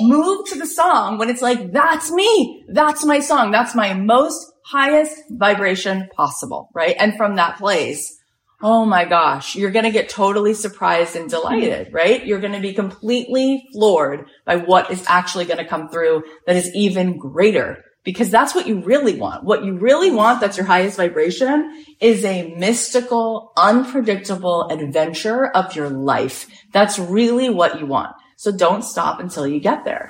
move to the song when it's like, that's me. That's my song. That's my most highest vibration possible. Right. And from that place, oh my gosh, you're going to get totally surprised and delighted, right? You're going to be completely floored by what is actually going to come through that is even greater because that's what you really want. What you really want, that's your highest vibration, is a mystical, unpredictable adventure of your life. That's really what you want. So don't stop until you get there.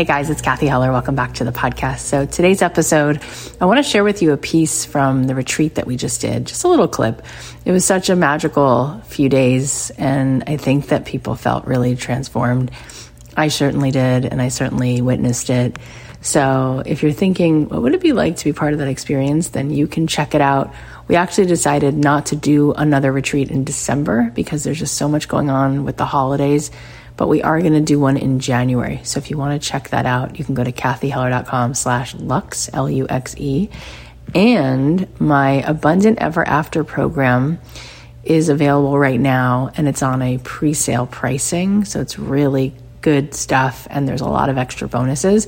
Hey guys, it's Cathy Heller. Welcome back to the podcast. So today's episode, I want to share with you a piece from the retreat that we just did, just a little clip. It was such a magical few days, and I think that people felt really transformed. I certainly did, and I certainly witnessed it. So if you're thinking, what would it be like to be part of that experience? Then you can check it out. We actually decided not to do another retreat in December because there's just so much going on with the holidays but we are going to do one in January. So if you want to check that out, you can go to cathyheller.com slash luxe, L-U-X-E. And my Abundant Ever After program is available right now and it's on a pre-sale pricing. So it's really good stuff and there's a lot of extra bonuses.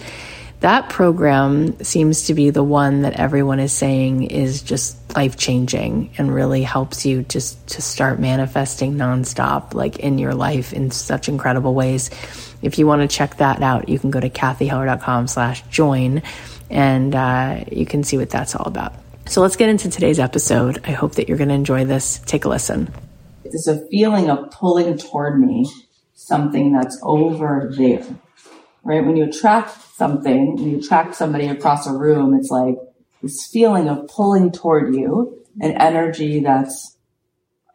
That program seems to be the one that everyone is saying is just life changing and really helps you just to start manifesting nonstop, like in your life in such incredible ways. If you want to check that out, you can go to cathyheller.com slash join and uh, you can see what that's all about. So let's get into today's episode. I hope that you're going to enjoy this. Take a listen. There's a feeling of pulling toward me something that's over there right? When you attract something, when you attract somebody across a room, it's like this feeling of pulling toward you an energy that's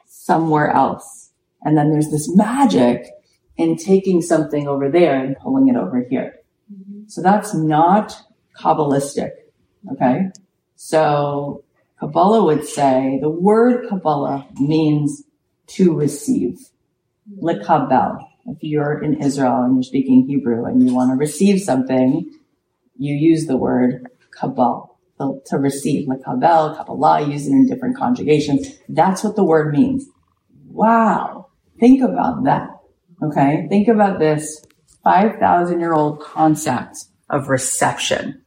somewhere else. And then there's this magic in taking something over there and pulling it over here. Mm-hmm. So that's not Kabbalistic. Okay. So Kabbalah would say the word Kabbalah means to receive. Lekabel if you're in Israel and you're speaking Hebrew and you want to receive something, you use the word kabal to receive, like kabel, kabbalah, use it in different conjugations. That's what the word means. Wow. Think about that. Okay. Think about this 5,000 year old concept of reception.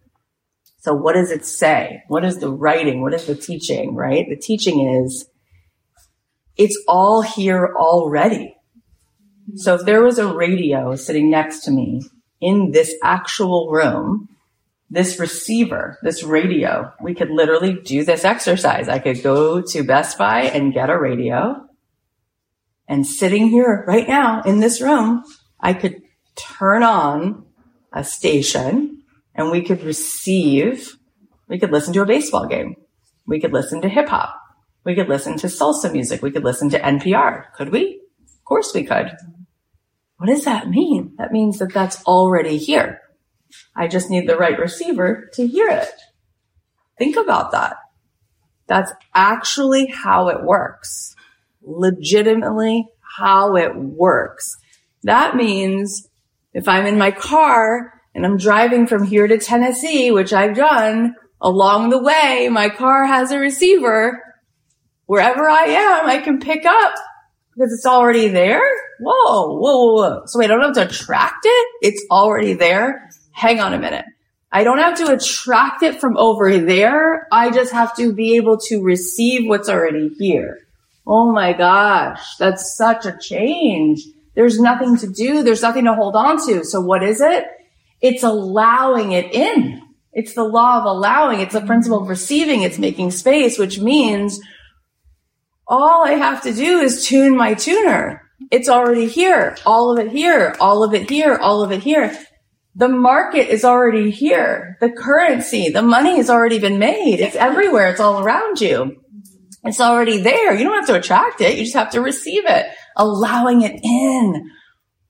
So what does it say? What is the writing? What is the teaching, right? The teaching is it's all here already. So if there was a radio sitting next to me in this actual room, this receiver, this radio, we could literally do this exercise. I could go to Best Buy and get a radio. And sitting here right now in this room, I could turn on a station and we could receive, we could listen to a baseball game. We could listen to hip hop. We could listen to salsa music. We could listen to NPR. Could we? Of course we could. What does that mean? That means that that's already here. I just need the right receiver to hear it. Think about that. That's actually how it works. Legitimately how it works. That means if I'm in my car and I'm driving from here to Tennessee, which I've done along the way, my car has a receiver. Wherever I am, I can pick up because it's already there. Whoa, whoa, whoa, So wait, I don't have to attract it. It's already there. Hang on a minute. I don't have to attract it from over there. I just have to be able to receive what's already here. Oh my gosh. That's such a change. There's nothing to do. There's nothing to hold on to. So what is it? It's allowing it in. It's the law of allowing. It's the principle of receiving. It's making space, which means all I have to do is tune my tuner. It's already here. All of it here. All of it here. All of it here. The market is already here. The currency, the money has already been made. It's everywhere. It's all around you. It's already there. You don't have to attract it. You just have to receive it, allowing it in.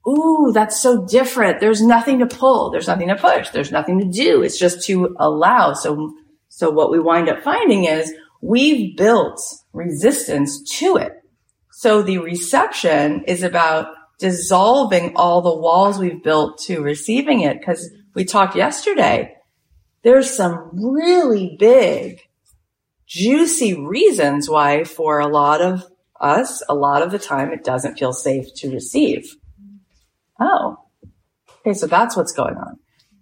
Ooh, that's so different. There's nothing to pull. There's nothing to push. There's nothing to do. It's just to allow. So, so what we wind up finding is we've built resistance to it. So the reception is about dissolving all the walls we've built to receiving it. Cause we talked yesterday. There's some really big juicy reasons why for a lot of us, a lot of the time it doesn't feel safe to receive. Oh, okay. So that's what's going on.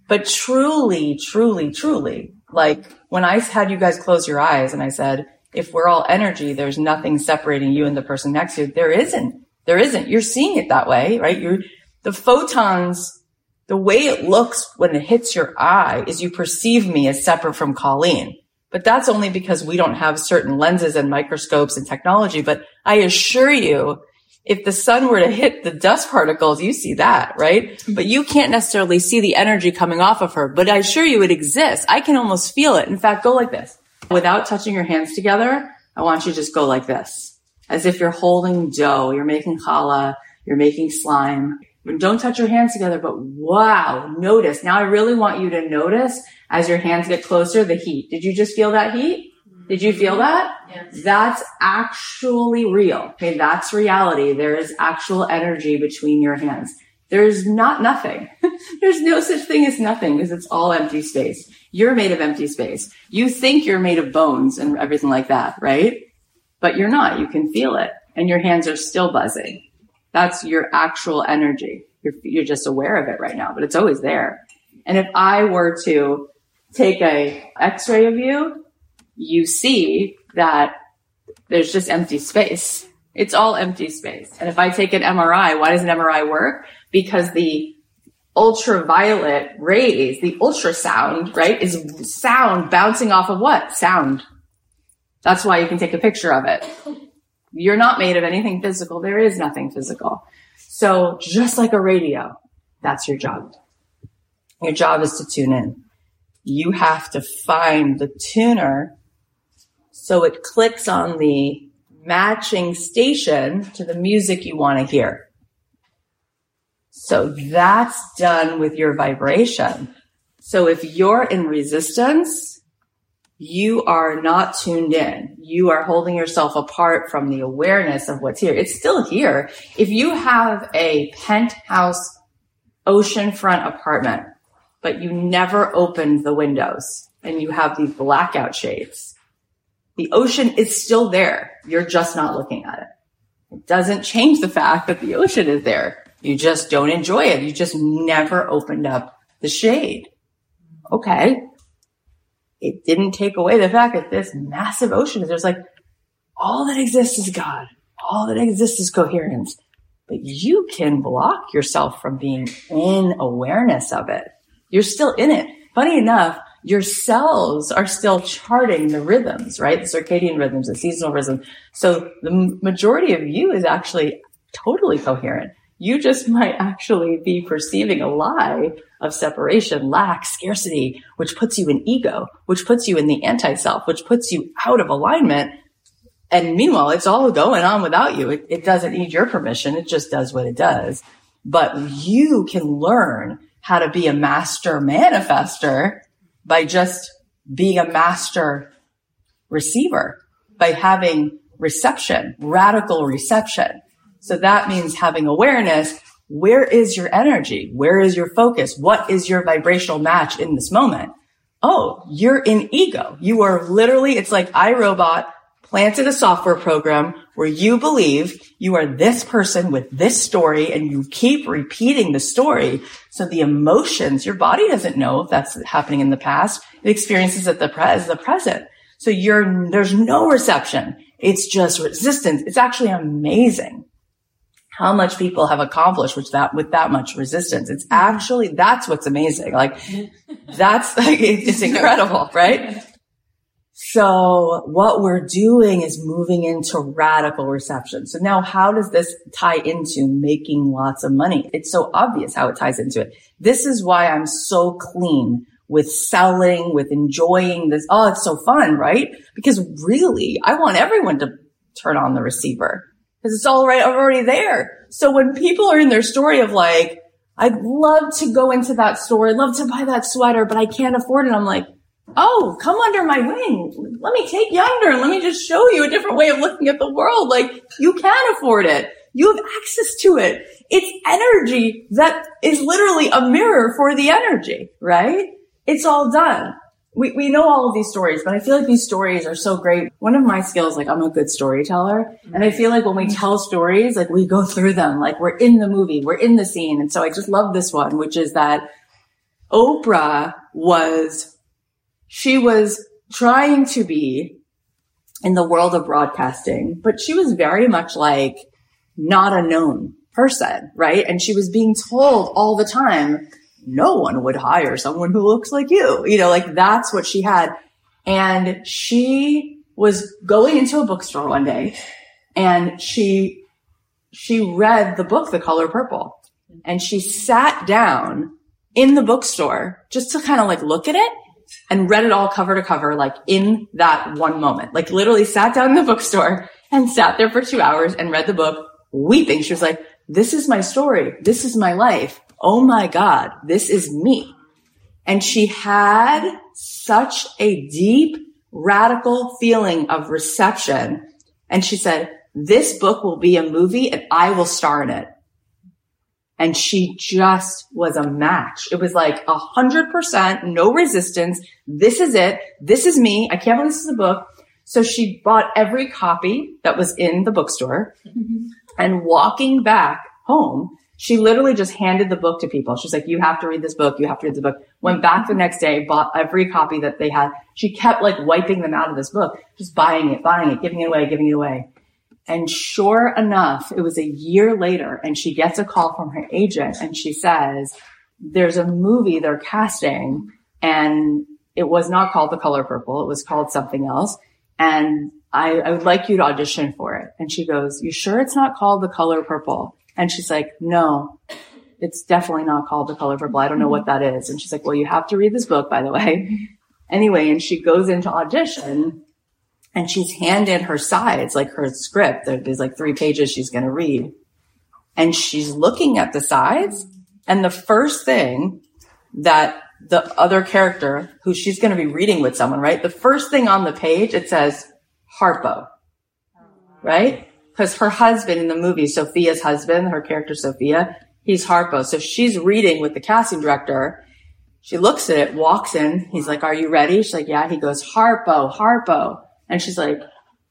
But truly, truly, truly, like when I had you guys close your eyes and I said, if we're all energy, there's nothing separating you and the person next to you. There isn't. There isn't. You're seeing it that way, right? You're the photons, the way it looks when it hits your eye is you perceive me as separate from Colleen. But that's only because we don't have certain lenses and microscopes and technology. But I assure you, if the sun were to hit the dust particles, you see that, right? But you can't necessarily see the energy coming off of her, but I assure you it exists. I can almost feel it. In fact, go like this. Without touching your hands together, I want you to just go like this. As if you're holding dough, you're making challah, you're making slime. Don't touch your hands together, but wow, notice. Now I really want you to notice as your hands get closer, the heat. Did you just feel that heat? Did you feel that? Yes. That's actually real. Okay. That's reality. There is actual energy between your hands. There's not nothing. There's no such thing as nothing because it's all empty space. You're made of empty space. You think you're made of bones and everything like that, right? But you're not. You can feel it and your hands are still buzzing. That's your actual energy. You're, you're just aware of it right now, but it's always there. And if I were to take a x-ray of you, you see that there's just empty space. It's all empty space. And if I take an MRI, why does an MRI work? Because the ultraviolet rays, the ultrasound, right, is sound bouncing off of what? Sound. That's why you can take a picture of it. You're not made of anything physical. There is nothing physical. So just like a radio, that's your job. Your job is to tune in you have to find the tuner so it clicks on the matching station to the music you want to hear. So that's done with your vibration. So if you're in resistance, you are not tuned in. You are holding yourself apart from the awareness of what's here. It's still here. If you have a penthouse oceanfront apartment but you never opened the windows and you have these blackout shades. The ocean is still there. You're just not looking at it. It doesn't change the fact that the ocean is there. You just don't enjoy it. You just never opened up the shade. Okay. It didn't take away the fact that this massive ocean is there's like all that exists is God. All that exists is coherence. But you can block yourself from being in awareness of it. You're still in it. Funny enough, your cells are still charting the rhythms, right? The circadian rhythms, the seasonal rhythms. So the majority of you is actually totally coherent. You just might actually be perceiving a lie of separation, lack, scarcity, which puts you in ego, which puts you in the anti-self, which puts you out of alignment. And meanwhile, it's all going on without you. It, it doesn't need your permission. It just does what it does. But you can learn how to be a master manifestor by just being a master receiver, by having reception, radical reception. So that means having awareness. Where is your energy? Where is your focus? What is your vibrational match in this moment? Oh, you're in ego. You are literally, it's like iRobot planted a software program where you believe you are this person with this story and you keep repeating the story. So the emotions, your body doesn't know if that's happening in the past. It experiences it the, pre- the present. So you're, there's no reception. It's just resistance. It's actually amazing how much people have accomplished with that, with that much resistance. It's mm-hmm. actually, that's what's amazing. Like, that's, like, it's incredible, right? So what we're doing is moving into radical reception. So now how does this tie into making lots of money? It's so obvious how it ties into it. This is why I'm so clean with selling, with enjoying this. Oh, it's so fun, right? Because really, I want everyone to turn on the receiver because it's all right I'm already there. So when people are in their story of like, I'd love to go into that store. I'd love to buy that sweater, but I can't afford it. I'm like, Oh, come under my wing. Let me take you under and let me just show you a different way of looking at the world. Like you can afford it. You have access to it. It's energy that is literally a mirror for the energy, right? It's all done. We, we know all of these stories, but I feel like these stories are so great. One of my skills, like I'm a good storyteller. And I feel like when we tell stories, like we go through them, like we're in the movie, we're in the scene. And so I just love this one, which is that Oprah was she was trying to be in the world of broadcasting, but she was very much like not a known person, right? And she was being told all the time, no one would hire someone who looks like you. You know, like that's what she had. And she was going into a bookstore one day and she, she read the book, The Color Purple, and she sat down in the bookstore just to kind of like look at it and read it all cover to cover, like in that one moment, like literally sat down in the bookstore and sat there for two hours and read the book weeping. She was like, this is my story. This is my life. Oh my God. This is me. And she had such a deep, radical feeling of reception. And she said, this book will be a movie and I will star in it and she just was a match. It was like a hundred percent, no resistance. This is it. This is me. I can't believe this is a book. So she bought every copy that was in the bookstore mm-hmm. and walking back home, she literally just handed the book to people. She's like, you have to read this book. You have to read the book. Went back the next day, bought every copy that they had. She kept like wiping them out of this book, just buying it, buying it, giving it away, giving it away. And sure enough, it was a year later and she gets a call from her agent and she says, there's a movie they're casting and it was not called The Color Purple. It was called something else. And I, I would like you to audition for it. And she goes, you sure it's not called The Color Purple? And she's like, no, it's definitely not called The Color Purple. I don't know what that is. And she's like, well, you have to read this book, by the way. Anyway, and she goes into audition and she's handed her sides, like her script. There's like three pages she's going to read. And she's looking at the sides. And the first thing that the other character who she's going to be reading with someone, right? The first thing on the page, it says Harpo, right? Because her husband in the movie, Sofia's husband, her character Sofia, he's Harpo. So she's reading with the casting director. She looks at it, walks in. He's like, are you ready? She's like, yeah. He goes, Harpo, Harpo. And she's like,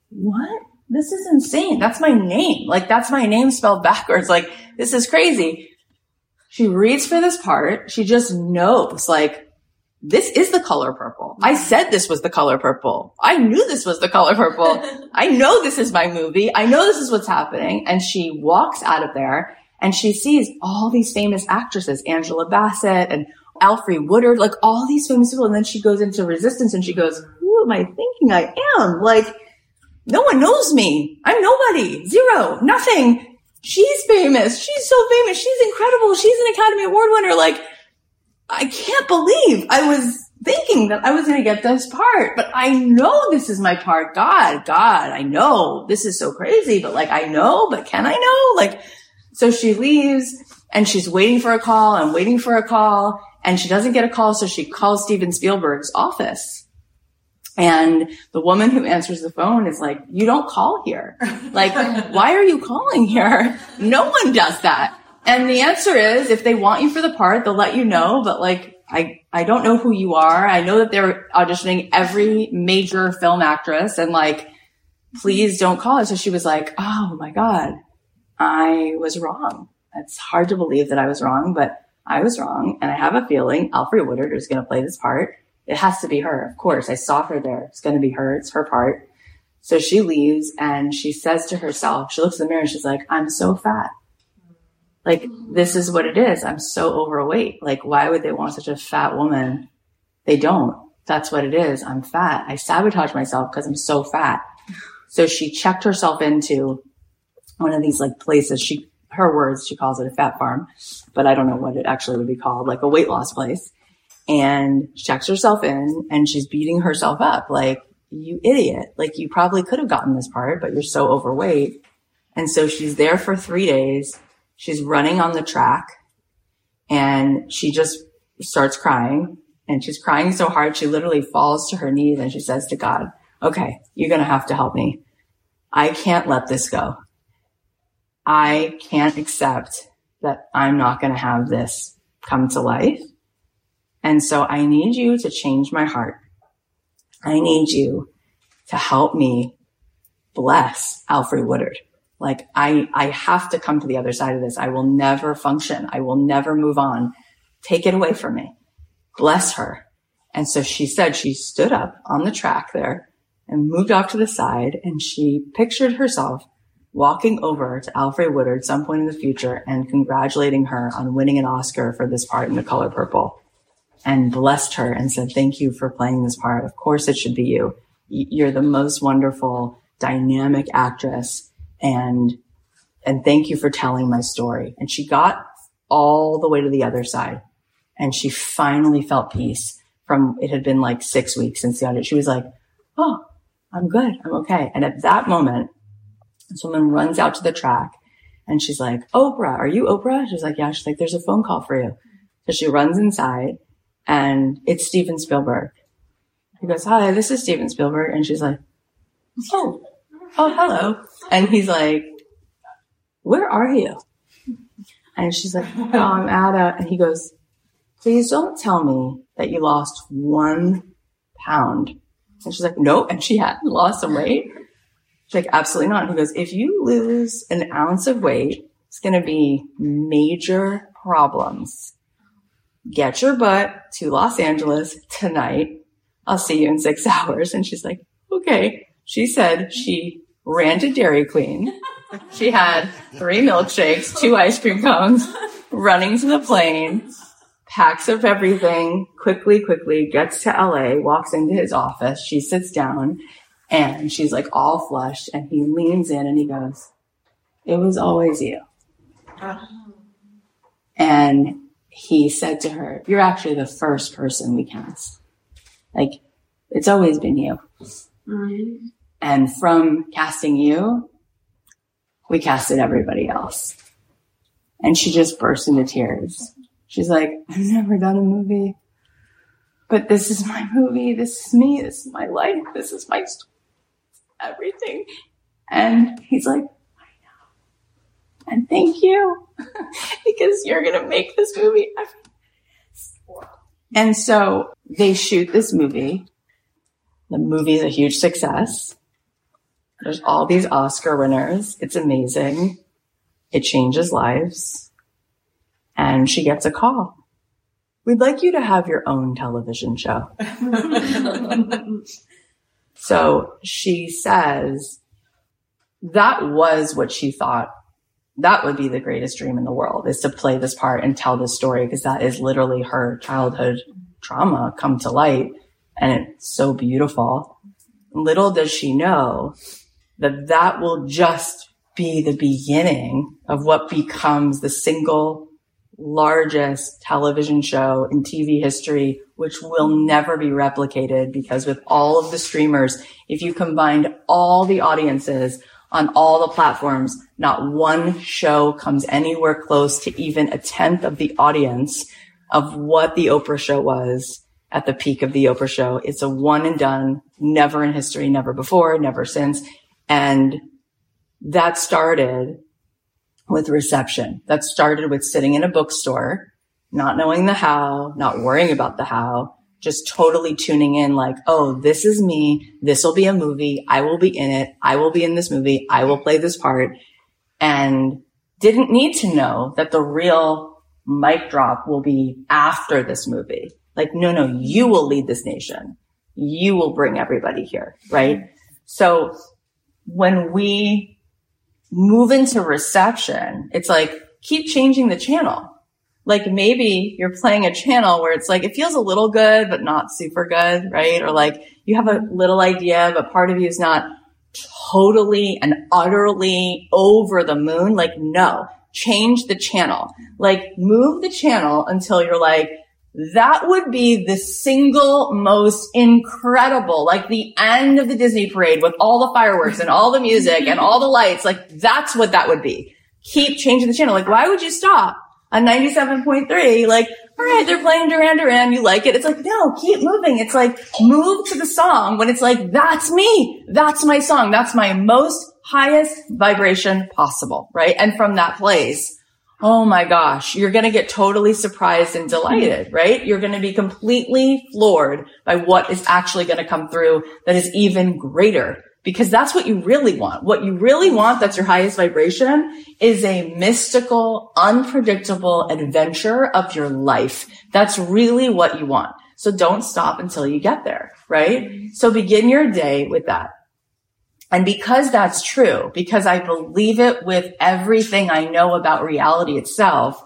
what? This is insane. That's my name. Like, that's my name spelled backwards. Like, this is crazy. She reads for this part. She just knows, like, this is the color purple. I said this was the color purple. I knew this was the color purple. I know this is my movie. I know this is what's happening. And she walks out of there and she sees all these famous actresses, Angela Bassett and Alfre Woodard, like all these famous people. And then she goes into resistance and she goes, who am I thinking I am? Like, no one knows me. I'm nobody. Zero. Nothing. She's famous. She's so famous. She's incredible. She's an Academy Award winner. Like, I can't believe I was thinking that I was going to get this part, but I know this is my part. God, God, I know this is so crazy, but like, I know, but can I know? Like, so she leaves and she's waiting for a call and waiting for a call and she doesn't get a call. So she calls Steven Spielberg's office and the woman who answers the phone is like, you don't call here. Like, why are you calling here? No one does that. And the answer is if they want you for the part, they'll let you know. But like, I, I don't know who you are. I know that they're auditioning every major film actress and like, please don't call it. So she was like, Oh my God, I was wrong. It's hard to believe that I was wrong, but I was wrong. And I have a feeling Alfre Woodard is going to play this part it has to be her. Of course, I saw her there. It's going to be her. It's her part. So she leaves and she says to herself, she looks in the mirror and she's like, I'm so fat. Like, this is what it is. I'm so overweight. Like, why would they want such a fat woman? They don't. that's what it is. I'm fat. I sabotage myself because I'm so fat. So she checked herself into one of these like places. She, her words, she calls it a fat farm, but I don't know what it actually would be called, like a weight loss place. And she checks herself in and she's beating herself up like, you idiot. Like you probably could have gotten this part, but you're so overweight. And so she's there for three days. She's running on the track and she just starts crying and she's crying so hard. She literally falls to her knees and she says to God, okay, you're going to have to help me. I can't let this go. I can't accept that I'm not going to have this come to life. And so I need you to change my heart. I need you to help me bless Alfre Woodard. Like I, I have to come to the other side of this. I will never function. I will never move on. Take it away from me. Bless her. And so she said she stood up on the track there and moved off to the side and she pictured herself walking over to Alfre Woodard some point in the future and congratulating her on winning an Oscar for this part in the color purple and blessed her and said, thank you for playing this part. Of course it should be you. You're the most wonderful, dynamic actress and, and thank you for telling my story. And she got all the way to the other side and she finally felt peace from, it had been like six weeks since the audit. She was like, Oh, I'm good. I'm okay. And at that moment, this woman runs out to the track and she's like, Oprah, are you Oprah? She's like, yeah. She's like, there's a phone call for you. So she runs inside and it's Steven Spielberg. He goes, hi, this is Steven Spielberg. And she's like, oh, oh, hello. And he's like, where are you? And she's like, oh, I'm at a, and he goes, please don't tell me that you lost one pound. And she's like, no. And she hadn't lost some weight. She's like, absolutely not. And he goes, if you lose an ounce of weight, it's going to be major problems. Get your butt to Los Angeles tonight. I'll see you in six hours. And she's like, okay. She said she ran to Dairy Queen. She had three milkshakes, two ice cream cones, running to the plane, packs up everything quickly, quickly, gets to LA, walks into his office. She sits down and she's like all flushed and he leans in and he goes, it was always you. And he said to her, you're actually the first person we cast. Like, it's always been you. Mm-hmm. And from casting you, we casted everybody else. And she just burst into tears. She's like, I've never done a movie, but this is my movie. This is me. This is my life. This is my story everything. And he's like, I know. And thank you because you're going to make this movie. And so they shoot this movie. The movie is a huge success. There's all these Oscar winners. It's amazing. It changes lives. And she gets a call. We'd like you to have your own television show. So she says that was what she thought that would be the greatest dream in the world is to play this part and tell this story because that is literally her childhood trauma come to light and it's so beautiful. Little does she know that that will just be the beginning of what becomes the single largest television show in TV history, which will never be replicated because with all of the streamers, if you combined all the audiences on all the platforms, not one show comes anywhere close to even a tenth of the audience of what the Oprah show was at the peak of the Oprah show. It's a one and done, never in history, never before, never since. And that started with reception. That started with sitting in a bookstore, not knowing the how, not worrying about the how, just totally tuning in like, oh, this is me. This will be a movie. I will be in it. I will be in this movie. I will play this part. And didn't need to know that the real mic drop will be after this movie. Like, no, no, you will lead this nation. You will bring everybody here. Right. So when we move into reception, it's like keep changing the channel. like maybe you're playing a channel where it's like, it feels a little good, but not super good, right? Or like you have a little idea, but part of you is not totally and utterly over the moon. Like, no, change the channel. Like, move the channel until you're like, that would be the single most incredible, like the end of the Disney parade with all the fireworks and all the music and all the lights. Like, that's what that would be. Keep changing the channel. Like, why would you stop? on 97.3, like, all right, they're playing Duran Duran. You like it. It's like, no, keep moving. It's like, move to the song when it's like, that's me. That's my song. That's my most highest vibration possible. Right. And from that place, oh my gosh, you're going to get totally surprised and delighted, mm-hmm. right? You're going to be completely floored by what is actually going to come through that is even greater because that's what you really want. What you really want, that's your highest vibration, is a mystical, unpredictable adventure of your life. That's really what you want. So don't stop until you get there, right? Mm-hmm. So begin your day with that. And because that's true, because I believe it with everything I know about reality itself,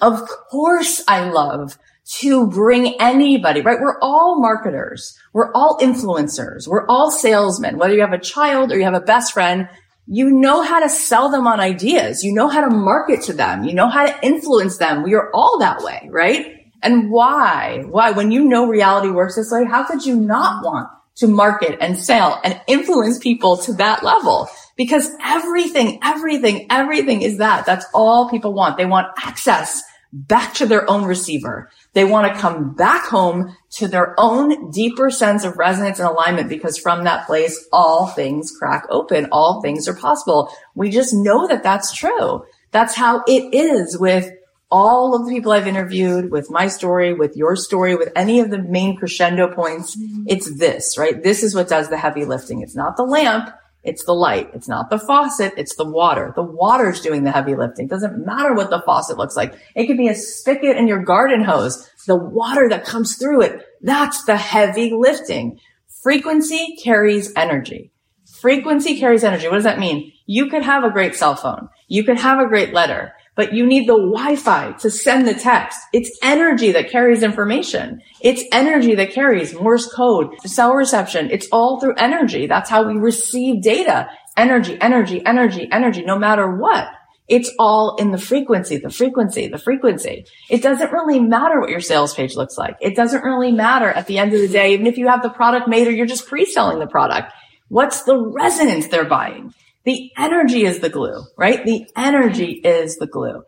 of course I love to bring anybody, right? We're all marketers. We're all influencers. We're all salesmen. Whether you have a child or you have a best friend, you know how to sell them on ideas. You know how to market to them. You know how to influence them. We are all that way, right? And why? Why? When you know reality works this way, how could you not want to market and sell and influence people to that level? Because everything, everything, everything is that. That's all people want. They want access back to their own receiver. They want to come back home to their own deeper sense of resonance and alignment because from that place, all things crack open. All things are possible. We just know that that's true. That's how it is with all of the people I've interviewed, with my story, with your story, with any of the main crescendo points. Mm-hmm. It's this, right? This is what does the heavy lifting. It's not the lamp. It's the light. It's not the faucet. It's the water. The water's doing the heavy lifting. It Doesn't matter what the faucet looks like. It could be a spigot in your garden hose. The water that comes through it. That's the heavy lifting. Frequency carries energy. Frequency carries energy. What does that mean? You could have a great cell phone. You could have a great letter but you need the Wi-Fi to send the text. It's energy that carries information. It's energy that carries Morse code, cell reception. It's all through energy. That's how we receive data. Energy, energy, energy, energy, no matter what. It's all in the frequency, the frequency, the frequency. It doesn't really matter what your sales page looks like. It doesn't really matter at the end of the day, even if you have the product made or you're just pre-selling the product. What's the resonance they're buying? The energy is the glue, right? The energy is the glue.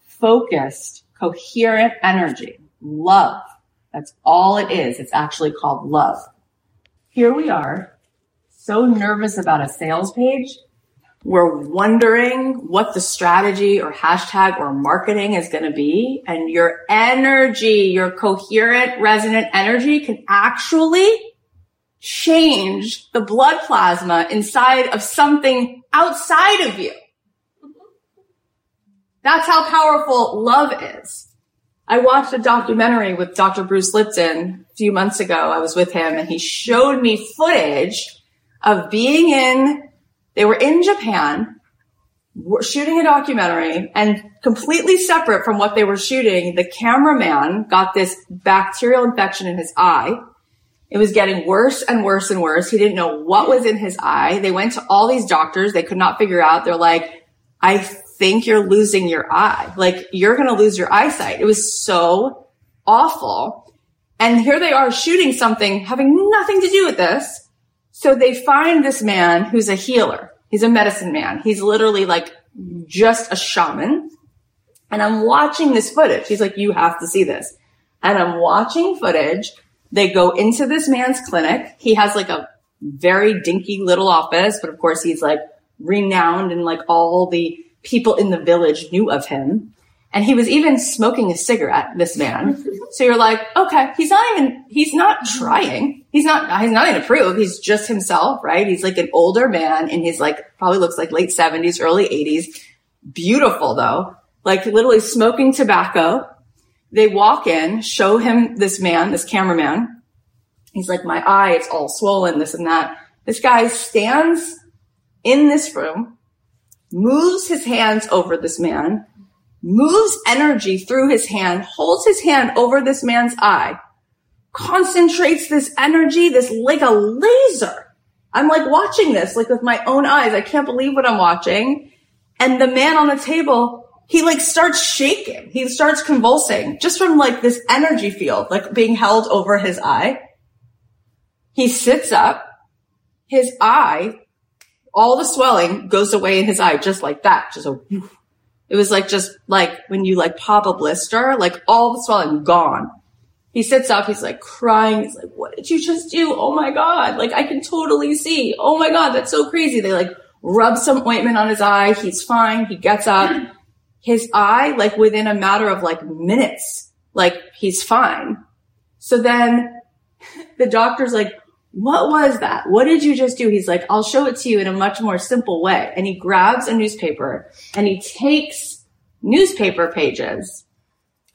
Focused, coherent energy. Love. That's all it is. It's actually called love. Here we are, so nervous about a sales page. We're wondering what the strategy or hashtag or marketing is going to be. And your energy, your coherent, resonant energy can actually change the blood plasma inside of something outside of you. That's how powerful love is. I watched a documentary with Dr. Bruce Lipton a few months ago. I was with him and he showed me footage of being in, they were in Japan shooting a documentary and completely separate from what they were shooting, the cameraman got this bacterial infection in his eye it was getting worse and worse and worse. He didn't know what was in his eye. They went to all these doctors. They could not figure out. They're like, I think you're losing your eye. Like you're going to lose your eyesight. It was so awful. And here they are shooting something having nothing to do with this. So they find this man who's a healer. He's a medicine man. He's literally like just a shaman. And I'm watching this footage. He's like, you have to see this. And I'm watching footage they go into this man's clinic. He has like a very dinky little office, but of course he's like renowned and like all the people in the village knew of him. And he was even smoking a cigarette, this man. So you're like, okay, he's not even, he's not trying. He's not, he's not even prove. He's just himself, right? He's like an older man and he's like, probably looks like late seventies, early eighties. Beautiful though. Like literally smoking tobacco, they walk in, show him this man, this cameraman. He's like, my eye, it's all swollen, this and that. This guy stands in this room, moves his hands over this man, moves energy through his hand, holds his hand over this man's eye, concentrates this energy, this like a laser. I'm like watching this, like with my own eyes. I can't believe what I'm watching. And the man on the table, he like starts shaking. He starts convulsing just from like this energy field, like being held over his eye. He sits up. His eye, all the swelling goes away in his eye just like that. Just a, it was like just like when you like pop a blister, like all the swelling gone. He sits up, he's like crying. He's like, what did you just do? Oh my God. Like I can totally see. Oh my God. That's so crazy. They like rub some ointment on his eye. He's fine. He gets up. His eye, like within a matter of like minutes, like he's fine. So then the doctor's like, what was that? What did you just do? He's like, I'll show it to you in a much more simple way. And he grabs a newspaper and he takes newspaper pages,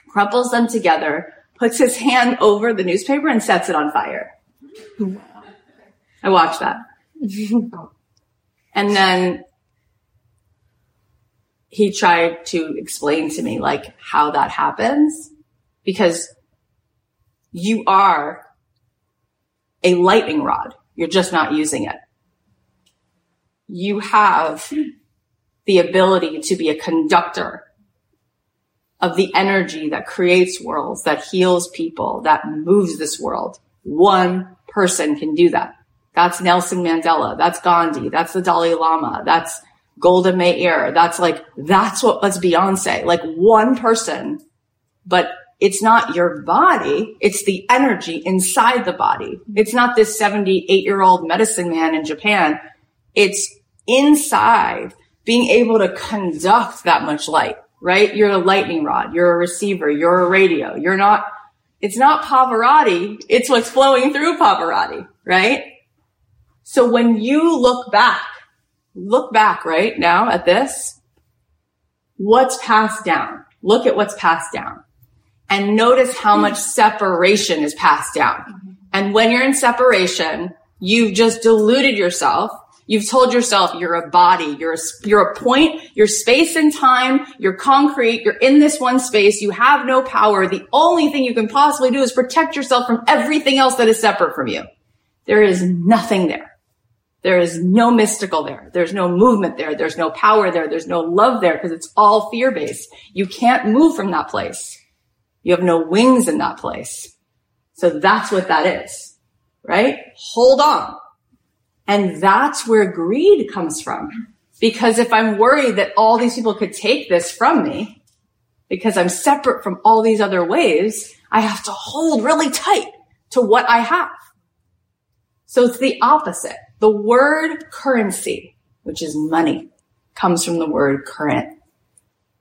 crumples them together, puts his hand over the newspaper and sets it on fire. I watched that. and then he tried to explain to me like how that happens because you are a lightning rod. You're just not using it. You have the ability to be a conductor of the energy that creates worlds, that heals people, that moves this world. One person can do that. That's Nelson Mandela. That's Gandhi. That's the Dalai Lama. That's Golda Meir. That's like, that's what, that's Beyonce. Like one person, but it's not your body. It's the energy inside the body. It's not this 78 year old medicine man in Japan. It's inside being able to conduct that much light, right? You're a lightning rod. You're a receiver. You're a radio. You're not, it's not Pavarotti. It's what's flowing through Pavarotti, right? So when you look back, look back right now at this, what's passed down? Look at what's passed down and notice how much mm-hmm. separation is passed down. Mm-hmm. And when you're in separation, you've just deluded yourself. You've told yourself you're a body, you're a, you're a point, you're space and time, you're concrete, you're in this one space, you have no power. The only thing you can possibly do is protect yourself from everything else that is separate from you. There is nothing there. There is no mystical there. There's no movement there. There's no power there. There's no love there because it's all fear based. You can't move from that place. You have no wings in that place. So that's what that is, right? Hold on. And that's where greed comes from. Because if I'm worried that all these people could take this from me, because I'm separate from all these other waves, I have to hold really tight to what I have. So it's the opposite. The word currency, which is money, comes from the word current.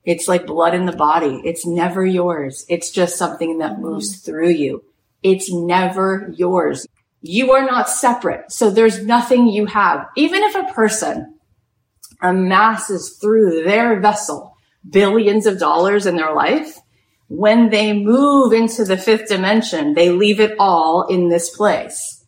It's like blood in the body. It's never yours. It's just something that moves mm. through you. It's never yours. You are not separate. So there's nothing you have. Even if a person amasses through their vessel billions of dollars in their life, when they move into the fifth dimension, they leave it all in this place.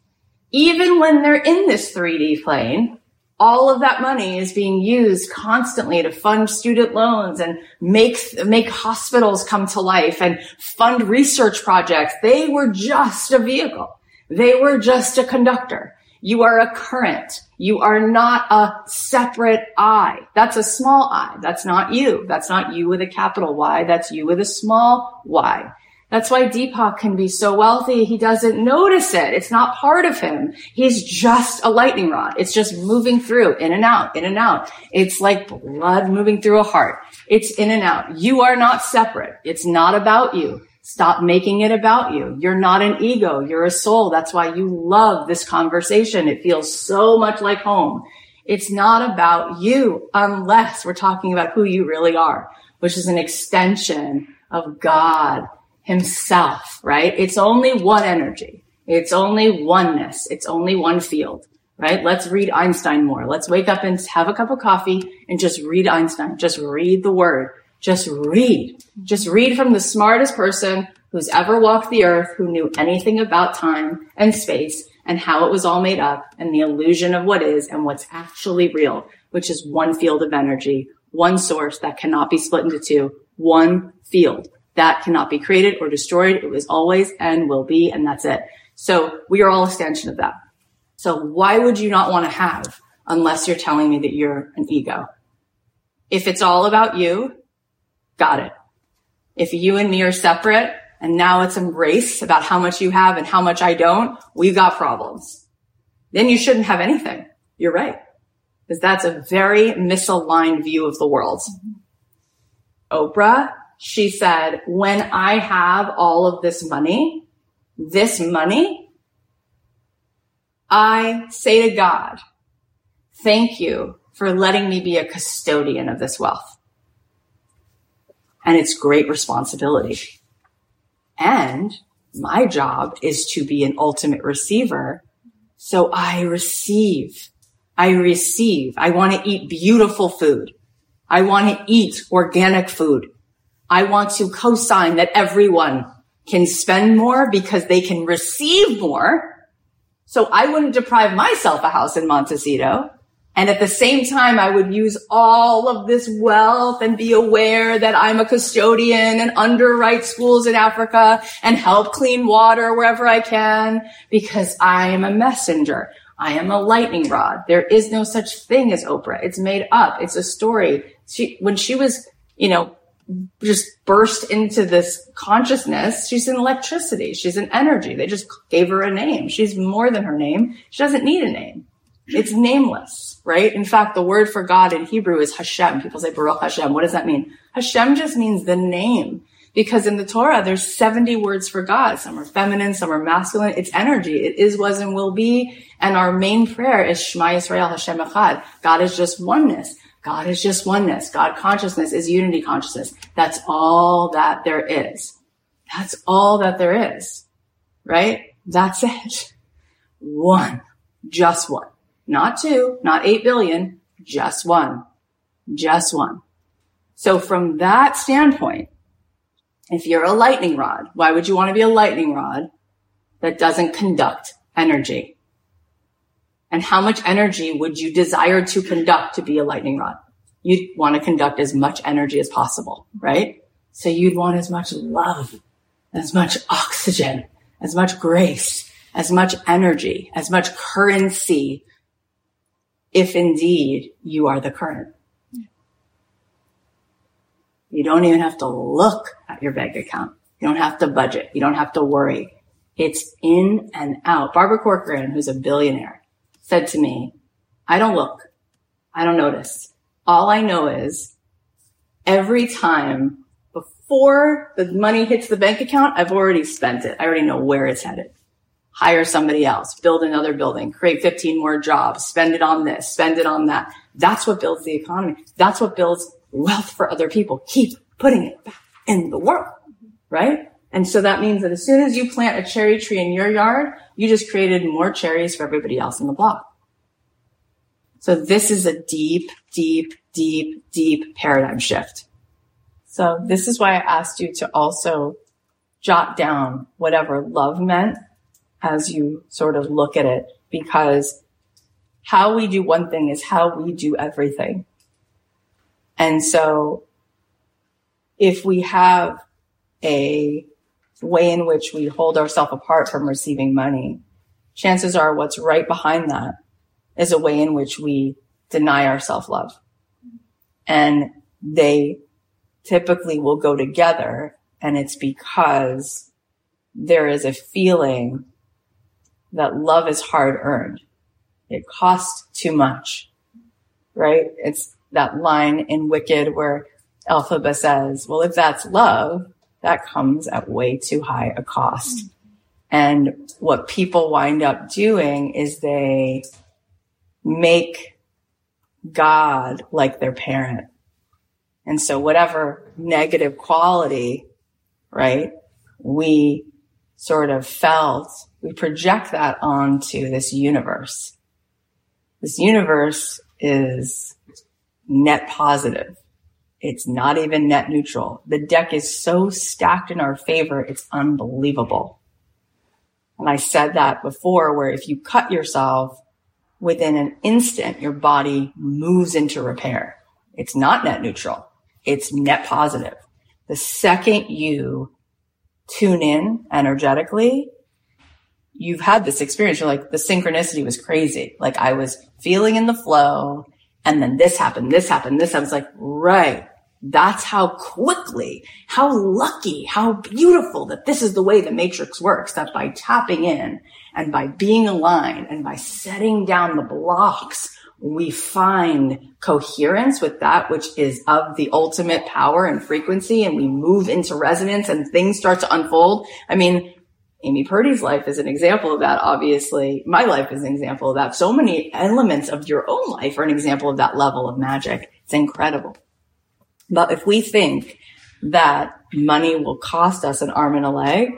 Even when they're in this 3D plane, all of that money is being used constantly to fund student loans and make, make hospitals come to life and fund research projects. They were just a vehicle. They were just a conductor. You are a current. You are not a separate I. That's a small I. That's not you. That's not you with a capital Y. That's you with a small y. That's why Deepak can be so wealthy. He doesn't notice it. It's not part of him. He's just a lightning rod. It's just moving through, in and out, in and out. It's like blood moving through a heart. It's in and out. You are not separate. It's not about you. Stop making it about you. You're not an ego. You're a soul. That's why you love this conversation. It feels so much like home. It's not about you unless we're talking about who you really are, which is an extension of God himself, right? It's only one energy. It's only oneness. It's only one field, right? Let's read Einstein more. Let's wake up and have a cup of coffee and just read Einstein. Just read the word. Just read. Just read from the smartest person who's ever walked the earth, who knew anything about time and space and how it was all made up and the illusion of what is and what's actually real, which is one field of energy, one source that cannot be split into two, one field that cannot be created or destroyed. It was always and will be, and that's it. So we are all extension of that. So why would you not want to have unless you're telling me that you're an ego? If it's all about you, got it. If you and me are separate and now it's a race about how much you have and how much I don't, we've got problems. Then you shouldn't have anything. You're right. Because that's a very misaligned view of the world. Mm-hmm. Oprah, she said, when I have all of this money, this money, I say to God, thank you for letting me be a custodian of this wealth. And it's great responsibility. And my job is to be an ultimate receiver. So I receive. I receive. I want to eat beautiful food. I want to eat organic food. I want to co-sign that everyone can spend more because they can receive more. So I wouldn't deprive myself a house in Montecito. And at the same time, I would use all of this wealth and be aware that I'm a custodian and underwrite schools in Africa and help clean water wherever I can because I am a messenger. I am a lightning rod. There is no such thing as Oprah. It's made up. It's a story. She, when she was, you know, just burst into this consciousness, she's an electricity. She's an energy. They just gave her a name. She's more than her name. She doesn't need a name. It's nameless, right? In fact, the word for God in Hebrew is Hashem. People say Baruch Hashem. What does that mean? Hashem just means the name. Because in the Torah, there's 70 words for God. Some are feminine, some are masculine. It's energy. It is, was, and will be. And our main prayer is Shema Yisrael Hashem Echad. God is just oneness. God is just oneness. God consciousness is unity consciousness. That's all that there is. That's all that there is. Right? That's it. One. Just one. Not two, not eight billion, just one. Just one. So from that standpoint, if you're a lightning rod, why would you want to be a lightning rod that doesn't conduct energy? And how much energy would you desire to conduct to be a lightning rod? You'd want to conduct as much energy as possible, right? So you'd want as much love, as much oxygen, as much grace, as much energy, as much currency if indeed you are the current. You don't even have to look at your bank account. You don't have to budget. You don't have to worry. It's in and out. Barbara Corcoran, who's a billionaire, said to me, I don't look. I don't notice. All I know is every time before the money hits the bank account, I've already spent it. I already know where it's headed hire somebody else, build another building, create 15 more jobs, spend it on this, spend it on that. That's what builds the economy. That's what builds wealth for other people. Keep putting it back in the world, right? And so that means that as soon as you plant a cherry tree in your yard, you just created more cherries for everybody else in the block. So this is a deep, deep, deep, deep paradigm shift. So this is why I asked you to also jot down whatever love meant as you sort of look at it because how we do one thing is how we do everything. And so if we have a way in which we hold ourselves apart from receiving money, chances are what's right behind that is a way in which we deny our self love. And they typically will go together. And it's because there is a feeling that love is hard earned. It costs too much, right? It's that line in Wicked where Elphaba says, well, if that's love, that comes at way too high a cost. And what people wind up doing is they make God like their parent. And so whatever negative quality, right, we sort of felt we project that onto this universe. This universe is net positive. It's not even net neutral. The deck is so stacked in our favor, it's unbelievable. And I said that before, where if you cut yourself within an instant, your body moves into repair. It's not net neutral. It's net positive. The second you tune in energetically, you've had this experience. You're like, the synchronicity was crazy. Like I was feeling in the flow and then this happened, this happened, this. I was like, right. That's how quickly, how lucky, how beautiful that this is the way the matrix works. That by tapping in and by being aligned and by setting down the blocks, we find coherence with that which is of the ultimate power and frequency and we move into resonance and things start to unfold. I mean, Amy Purdy's life is an example of that. Obviously, my life is an example of that. So many elements of your own life are an example of that level of magic. It's incredible. But if we think that money will cost us an arm and a leg,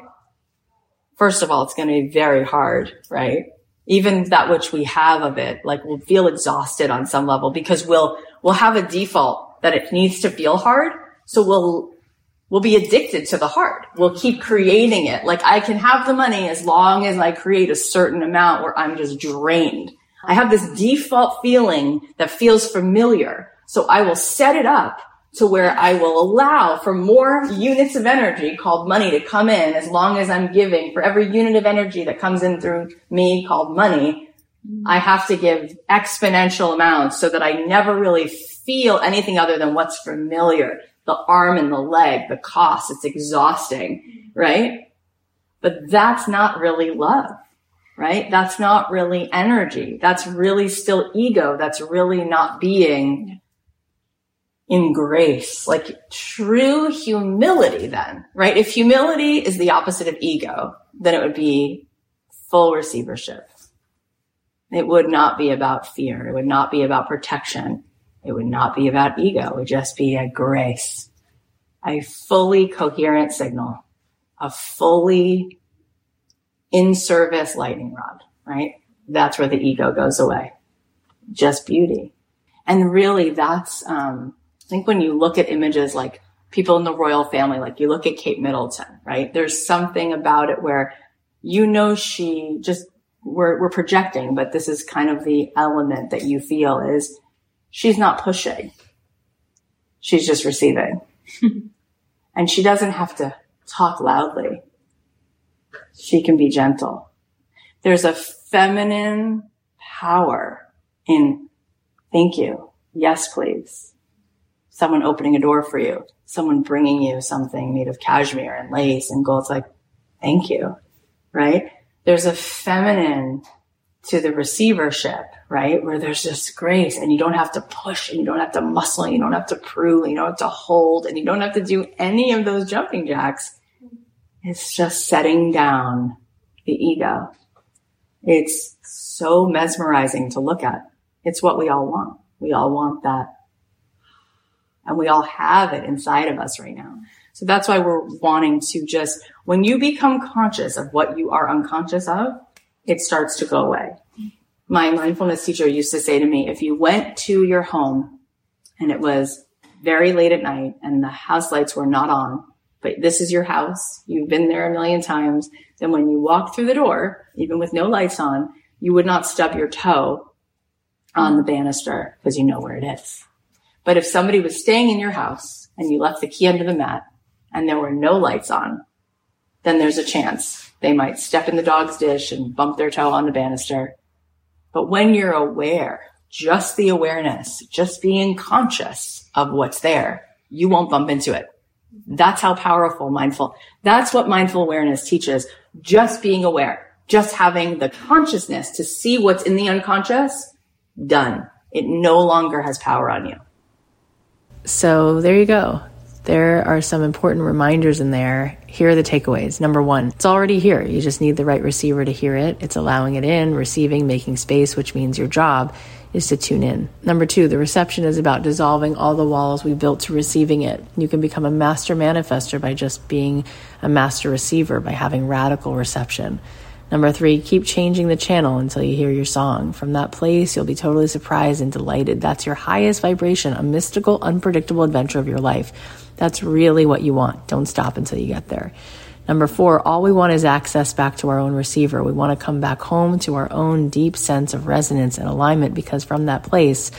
first of all, it's going to be very hard, right? Even that which we have of it, like we'll feel exhausted on some level because we'll, we'll have a default that it needs to feel hard. So we'll, we'll be addicted to the hard. We'll keep creating it. Like I can have the money as long as I create a certain amount where I'm just drained. I have this default feeling that feels familiar. So I will set it up to where I will allow for more units of energy called money to come in as long as I'm giving for every unit of energy that comes in through me called money. Mm-hmm. I have to give exponential amounts so that I never really feel anything other than what's familiar. The arm and the leg, the cost, it's exhausting, mm-hmm. right? But that's not really love, right? That's not really energy. That's really still ego. That's really not being in grace, like true humility then, right? If humility is the opposite of ego, then it would be full receivership. It would not be about fear. It would not be about protection. It would not be about ego. It would just be a grace, a fully coherent signal, a fully in service lightning rod, right? That's where the ego goes away. Just beauty. And really that's, um, I think when you look at images like people in the royal family, like you look at Kate Middleton, right? There's something about it where you know she just we're we're projecting, but this is kind of the element that you feel is she's not pushing. She's just receiving. and she doesn't have to talk loudly. She can be gentle. There's a feminine power in thank you. Yes, please someone opening a door for you, someone bringing you something made of cashmere and lace and gold. It's like, thank you, right? There's a feminine to the receivership, right? Where there's just grace and you don't have to push and you don't have to muscle and you don't have to prove and you don't have to hold and you don't have to do any of those jumping jacks. It's just setting down the ego. It's so mesmerizing to look at. It's what we all want. We all want that and we all have it inside of us right now. So that's why we're wanting to just, when you become conscious of what you are unconscious of, it starts to go away. My mindfulness teacher used to say to me, if you went to your home and it was very late at night and the house lights were not on, but this is your house, you've been there a million times, then when you walk through the door, even with no lights on, you would not stub your toe on the banister because you know where it is. But if somebody was staying in your house and you left the key under the mat and there were no lights on, then there's a chance they might step in the dog's dish and bump their toe on the banister. But when you're aware, just the awareness, just being conscious of what's there, you won't bump into it. That's how powerful mindful. That's what mindful awareness teaches. Just being aware, just having the consciousness to see what's in the unconscious, done. It no longer has power on you. So there you go. There are some important reminders in there. Here are the takeaways. Number one, it's already here. You just need the right receiver to hear it. It's allowing it in, receiving, making space, which means your job is to tune in. Number two, the reception is about dissolving all the walls we built to receiving it. You can become a master manifestor by just being a master receiver, by having radical reception. Number three, keep changing the channel until you hear your song. From that place, you'll be totally surprised and delighted. That's your highest vibration, a mystical, unpredictable adventure of your life. That's really what you want. Don't stop until you get there. Number four, all we want is access back to our own receiver. We want to come back home to our own deep sense of resonance and alignment because from that place,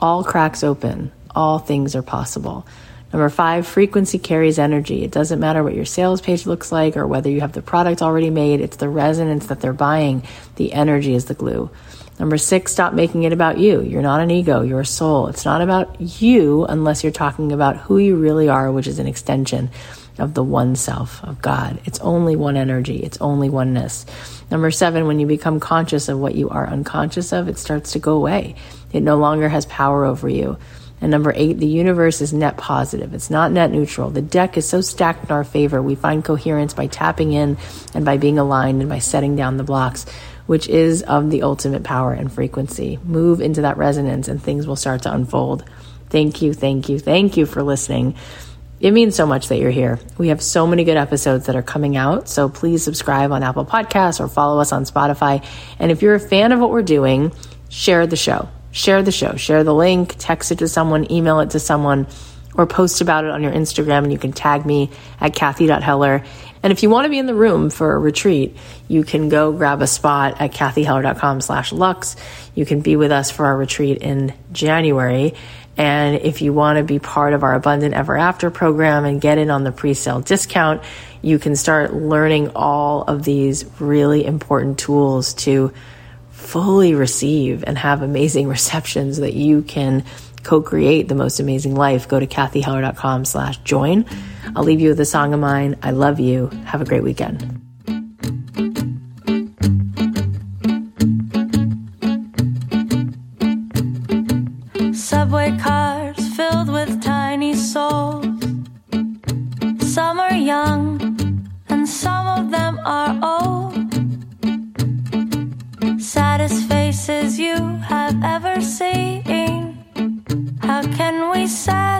all cracks open, all things are possible. Number five, frequency carries energy. It doesn't matter what your sales page looks like or whether you have the product already made. It's the resonance that they're buying. The energy is the glue. Number six, stop making it about you. You're not an ego. You're a soul. It's not about you unless you're talking about who you really are, which is an extension of the one self of God. It's only one energy. It's only oneness. Number seven, when you become conscious of what you are unconscious of, it starts to go away. It no longer has power over you. And number eight, the universe is net positive. It's not net neutral. The deck is so stacked in our favor. We find coherence by tapping in and by being aligned and by setting down the blocks, which is of the ultimate power and frequency. Move into that resonance and things will start to unfold. Thank you, thank you, thank you for listening. It means so much that you're here. We have so many good episodes that are coming out. So please subscribe on Apple Podcasts or follow us on Spotify. And if you're a fan of what we're doing, share the show share the show, share the link, text it to someone, email it to someone, or post about it on your Instagram. And you can tag me at Cathy.Heller. And if you want to be in the room for a retreat, you can go grab a spot at cathyheller.com slash luxe. You can be with us for our retreat in January. And if you want to be part of our Abundant Ever After program and get in on the pre-sale discount, you can start learning all of these really important tools to fully receive and have amazing receptions that you can co-create the most amazing life, go to cathyheller.com slash join. I'll leave you with a song of mine. I love you. Have a great weekend. Can